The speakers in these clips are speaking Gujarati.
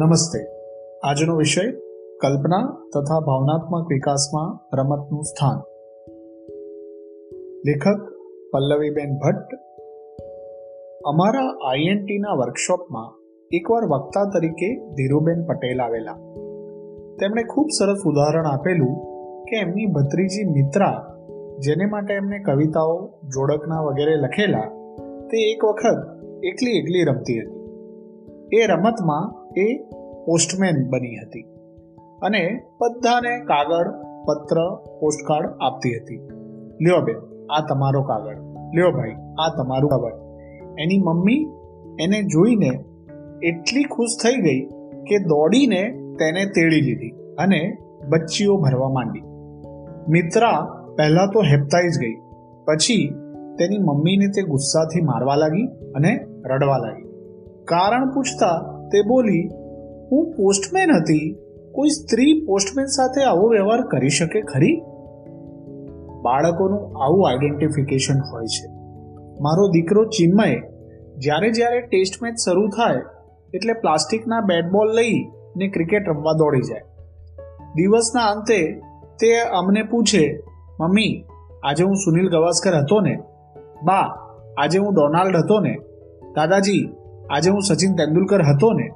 નમસ્તે. આજનો વિષય કલ્પના તથા ભાવનાત્મક વિકાસમાં રમતનું સ્થાન. લેખક પલ્લવીબેન ભટ્ટ, અમારા આઈએનટીના વર્કશોપમાં એકવાર વક્તા તરીકે ધીરુબેન પટેલ આવેલા. તેમણે ખૂબ સરસ ઉદાહરણ આપેલું કે એમની ભત્રીજી મિત્રા, જેને માટે એમને કવિતાઓ, જોડકના વગેરે લખેલા, તે એક વખત એકલી એકલી રમતી હતી. એ રમતમાં એ પોસ્ટમેન બની હતી. અને બધાને કાગળ, પત્ર, પોસ્ટકાર્ડ આપતી હતી. લ્યો બેન, આ તમારો કાગળ. લ્યો ભાઈ, આ તમારું કાગળ. એની મમ્મી એને જોઈને એટલી ખુશ થઈ ગઈ કે દોડીને તેને તેડી લીધી અને બચ્ચીઓ ભરવા માંડી. મિત્રા પહેલાં તો હેપતાઈ જ ગઈ. પછી તેની મમ્મીને તે ગુસ્સાથી મારવા લાગી અને રડવા લાગી. કારણ પૂછતા તે બોલી, હું પોસ્ટમેન હતી. કોઈ સ્ત્રી પોસ્ટમેન સાથે આવો વ્યવહાર કરી શકે ખરી? બાળકોનું આવું આઈડેન્ટિફિકેશન હોય છે. મારો દીકરો ચિન્મય જ્યારે જ્યારે ટેસ્ટ મેચ શરૂ થાય એટલે પ્લાસ્ટિકના બેટ બોલ લઈને ક્રિકેટ રમવા દોડી જાય. દિવસના અંતે તે અમને પૂછે, મમ્મી, આજે હું સુનિલ ગવાસ્કર હતો ને? બા, આજે હું ડોનાલ્ડ હતો ને. દાદાજી આજે હું સચિન તેંડુલકર હતો ને,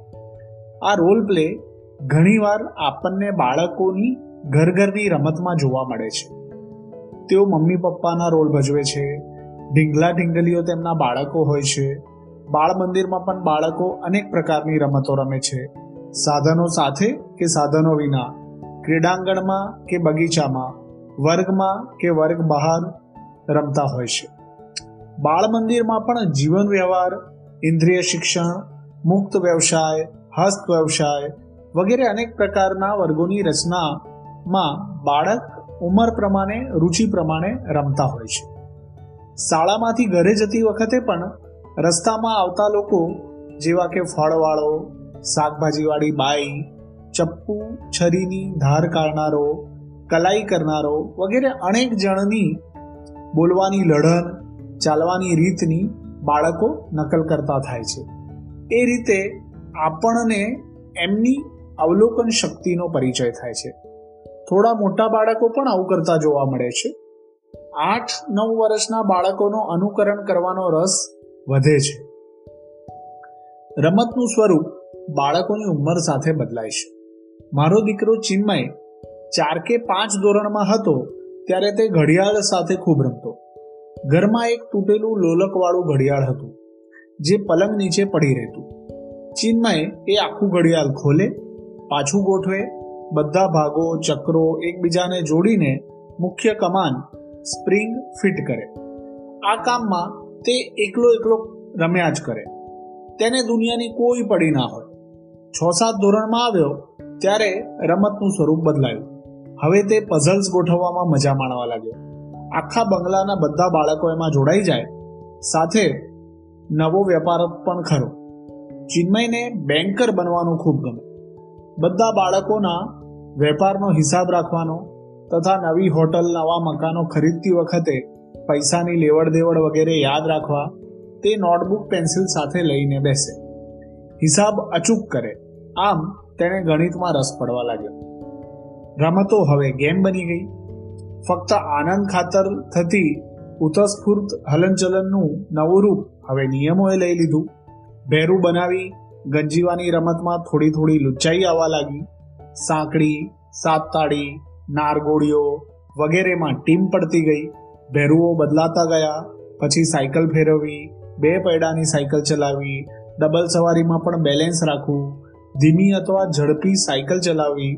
આ રોલ પ્લે ઘણીવાર આપણને બાળકોની ઘર ઘરની રમતમાં જોવા મળે છે. તેઓ મમ્મી પપ્પાના રોલ ભજવે છે, ઢીંગલા ઢીંગલીઓ તેમના બાળકો હોય છે, બાળ મંદિરમાં પણ બાળકો અનેક પ્રકારની રમતો રમે છે, સાધનો સાથે કે સાધનો વિના, ક્રીડાંગણમાં કે બગીચામાં, વર્ગમાં કે વર્ગ બહાર રમતા હોય છે. બાળ મંદિરમાં પણ જીવન વ્યવહાર ઇન્દ્રિય શિક્ષણ, મુક્ત વ્યવસાય, હસ્ત વ્યવસાય વગેરે અનેક પ્રકારના વર્ગોની રચનામાં બાળક ઉંમર પ્રમાણે, રુચિ પ્રમાણે રમતા હોય છે. શાળામાંથી ઘરે જતી વખતે પણ રસ્તામાં આવતા લોકો જેવા કે ફળવાળો, શાકભાજીવાળી બાઈ, ચપ્પુ, છરીની ધાર કાઢનારો, કલાઈ કરનારો વગેરે અનેક જણની બોલવાની લડન ચાલવાની રીતની બાળકો નકલ કરતા થાય છે. એ રીતે આપણને એમની અવલોકન શક્તિનો પરિચય થાય છે. થોડા મોટા બાળકો પણ આવું કરતા જોવા મળે છે. આઠ નવ વર્ષના બાળકોનો અનુકરણ કરવાનો રસ વધે છે. રમતનું સ્વરૂપ બાળકોની ઉંમર સાથે બદલાય છે. મારો દીકરો ચિન્મય ચાર કે પાંચ ધોરણમાં હતો ત્યારે તે ઘડિયાળ સાથે ખૂબ રમતો. ઘરમાં એક તૂટેલું લોલકવાળું ઘડિયાળ હતું, જે પલંગ નીચે પડી રહેતું. ચિન્મય એ આખું ઘડિયાળ ખોલે, પાછું ગોઠવે, બધા ભાગો, ચક્રો એકબીજાને જોડીને મુખ્ય કમાન સ્પ્રિંગ ફિટ કરે. આ કામમાં તે એકલો એકલો રમ્યા જ કરે. તેને દુનિયાની કોઈ પડી ના હોય. છ સાત ધોરણમાં આવ્યો, ત્યારે રમતનું સ્વરૂપ બદલાયું. હવે તે પઝલ્સ ગોઠવવામાં મજા માણવા લાગ્યો. આખા બંગલાના બધા બાળકો એમાં જોડાઈ જાય. સાથે નવો વેપાર પણ ખરો. ચિન્મયને બેન્કર બનવાનું ખૂબ ગમે. બધા બાળકોના વેપારનો હિસાબ રાખવાનો તથા નવી હોટલ, નવા મકાનો ખરીદતી વખતે પૈસાની લેવડ દેવડ વગેરે યાદ રાખવા તે નોટબુક, પેન્સિલ સાથે લઈને બેસે. હિસાબ અચૂક કરે. આમ તેણે ગણિતમાં રસ પડવા લાગ્યો. રમતો હવે ગેમ બની ગઈ. ફક્ત આનંદ ખાતર થતી ઉતસ્ફૂર્ત હલનચલનનું નવું રૂપ હવે નિયમોએ લઈ લીધું. ભેરું બનાવી ગંજીવાની રમતમાં થોડી થોડી લુચ્ચાઈ આવવા લાગી. સાંકડી સાત તાળી નારગોળીઓ વગેરેમાં ટીમ પડતી ગઈ. ભેરુઓ બદલાતા ગયા, પછી સાયકલ ફેરવવી બે પૈડાની સાયકલ ચલાવવી ડબલ સવારીમાં પણ બેલેન્સ રાખવું, ધીમી અથવા ઝડપી સાયકલ ચલાવવી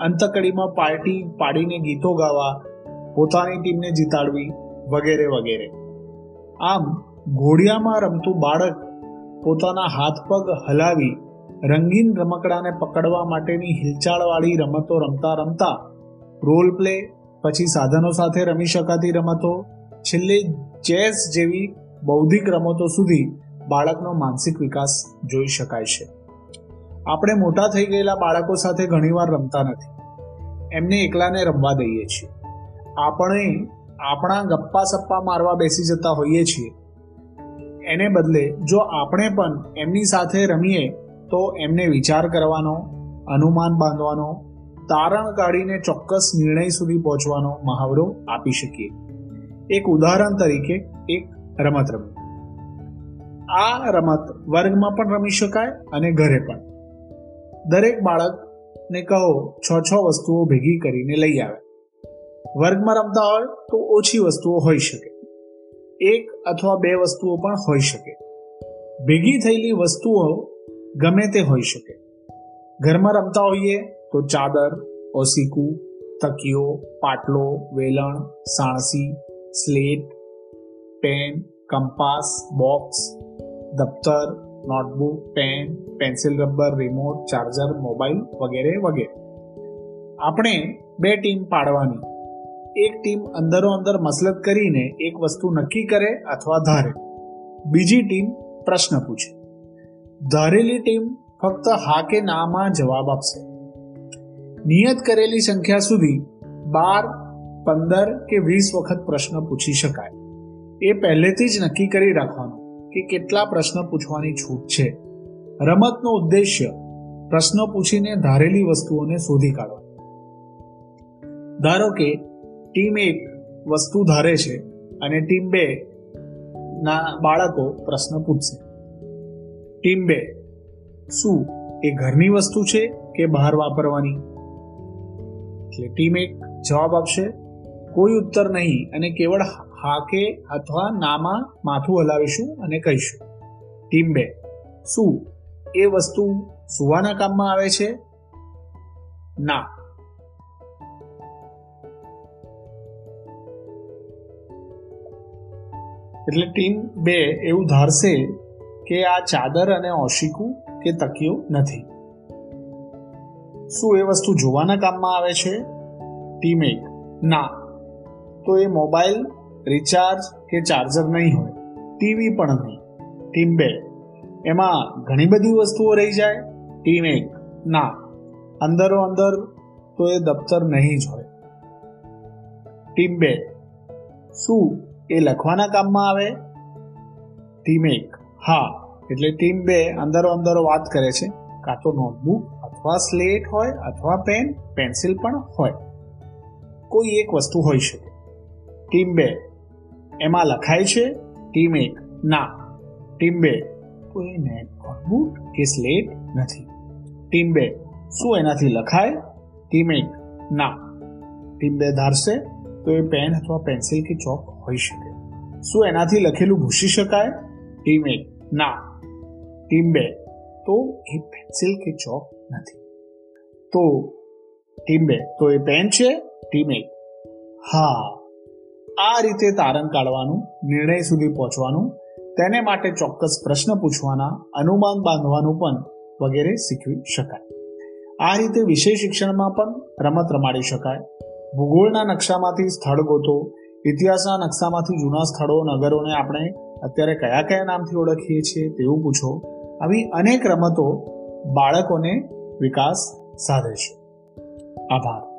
અંતકડીમાં પાર્ટી પાડીને ગીતો ગાવા પોતાની ટીમને જીતાડવી વગેરે વગેરે. આમ ઘોડિયામાં રમતું બાળક પોતાના હાથ પગ હલાવી રંગીન રમકડાને પકડવા માટેની હિલચાળવાળી રમતો રમતા રમતા રોલ પ્લે, પછી સાધનો સાથે રમી શકાતી રમતો, છેલ્લે ચેસ જેવી બૌદ્ધિક રમતો સુધી બાળકનો માનસિક વિકાસ જોઈ શકાય છે. આપણે મોટા થઈ ગયેલા બાળકો સાથે ઘણીવાર રમતા નથી. એમને એકલાને રમવા દઈએ છીએ. આપણે આપણા ગપ્પા સપ્પા મારવા બેસી જતા હોઈએ છીએ. એને બદલે જો આપણે પણ એમની સાથે રમીએ, તો એમને વિચાર કરવાનો, અનુમાન બાંધવાનો, તારણ કાઢીને ચોક્કસ નિર્ણય સુધી પહોંચવાનો મહાવરો આપી શકીએ. એક ઉદાહરણ તરીકે એક રમત રમી આ રમત વર્ગમાં પણ રમી શકાય અને ઘરે પણ. દરેક બાળકને કહો છ છ વસ્તુઓ ભેગી કરીને લઈ આવે. વર્ગમાં રમતા હોય તો ઓછી વસ્તુઓ હોઈ શકે. એક અથવા બે વસ્તુઓ પણ હોઈ શકે. ભેગી થયેલી વસ્તુઓ ગમે તે હોઈ શકે. ઘરમાં રમતા હોઈએ તો ચાદર ઓસીકુ તકિયો, પાટલો, વેલણ, સાણસી, slate, pen, compass, box, દફતર, notebook, pen, pencil, rubber, remote, charger, mobile વગેરે વગેરે. આપણે બે ટીમ પાડવાની. એક ટીમ અંદરો અંદર મસલત કરીને એક વસ્તુ નક્કી કરે અથવા ધારે. બીજી ટીમ પ્રશ્ન પૂછે. ધારેલી ટીમ ફક્ત હા કે નામાં જવાબ આપશે. નિયત કરેલી સંખ્યા સુધી બાર, પંદર કે વીસ વખત પ્રશ્ન પૂછી શકાય. એ પહેલેથી જ નક્કી કરી રાખવાનું કે કેટલા પ્રશ્ન પૂછવાની છૂટ છે. રમતનો ઉદ્દેશ્ય પ્રશ્ન પૂછીને ધારેલી વસ્તુઓને શોધી કાઢવા ધારો કે ટીમ એક વસ્તુ ધારે છે અને ટીમ બે ના બાળકો પ્રશ્ન પૂછશે. ટીમ બે, શું એ ઘરની વસ્તુ છે કે બહાર વાપરવાની? એટલે ટીમ એક જવાબ આપશે, કોઈ ઉત્તર નહીં અને કેવળ હા કે અથવા નામાં માથું હલાવીશું અને કહીશું. ટીમ બે, શું એ વસ્તુ સુવાના કામમાં આવે છે? ના. એટલે ટીમ બે એવું ધારશે કે આ ચાદર અને ઓશિકુ કે તકિયો નથી. શું એ વસ્તુ જોવાના કામમાં આવે છે? ટીમ એક. ના. તો એ મોબાઈલ, રિચાર્જ કે ચાર્જર નહીં હોય. ટીવી પણ નહીં. ટીમ બે. એમાં ઘણી બધી વસ્તુઓ રહી જાય. ટીમ એક. ના. અંદરો અંદર તો એ દફતર નહીં જ હોય. ટીમ બે. શું એ લખવાના કામમાં આવે? ટીમ એક. હા, એટલે ટીમ બે અંદરો અંદરો વાત કરે છે. કાં તો નોટબુક અથવા સ્લેટ હોય અથવા પેન પેન્સિલ પણ હોય. કોઈ એક વસ્તુ હોઈ શકે. ટીમ બે. એમાં લખાય છે ટીમ એક. ના ટીમ બે. કોઈ નોટબુક કે સ્લેટ નથી. ટીમ બે. શું એનાથી લખાય? ટીમ એક. ના ટીમ બે ધારશે. તો એ પેન અથવા પેન્સિલ કે ચોક હોઈ શકે. શું એનાથી લખેલું ભૂસી શકાય? ટીમ એક. ના. ટીમ બે. તો એ પેન્સિલ કે ચોક નથી. તો ટીમ બે. તો એ પેન છે. ટીમ એક. હા. આ રીતે તારણ કાઢવાનું, નિર્ણય સુધી પહોંચવાનું, તેને માટે ચોક્કસ પ્રશ્ન પૂછવાના, અનુમાન બાંધવાનું પણ વગેરે શીખવી શકાય. આ રીતે વિષય શિક્ષણમાં પણ રમત રમાડી શકાય. ભૂગોળના નકશામાંથી સ્થળ ગોતો ઇતિહાસના નકશામાંથી જૂના સ્થળો, નગરોને આપણે અત્યારે કયા કયા નામથી ઓળખીએ છીએ તેવું પૂછો. આવી અનેક રમતો બાળકોને વિકાસ સાધે છે. આભાર.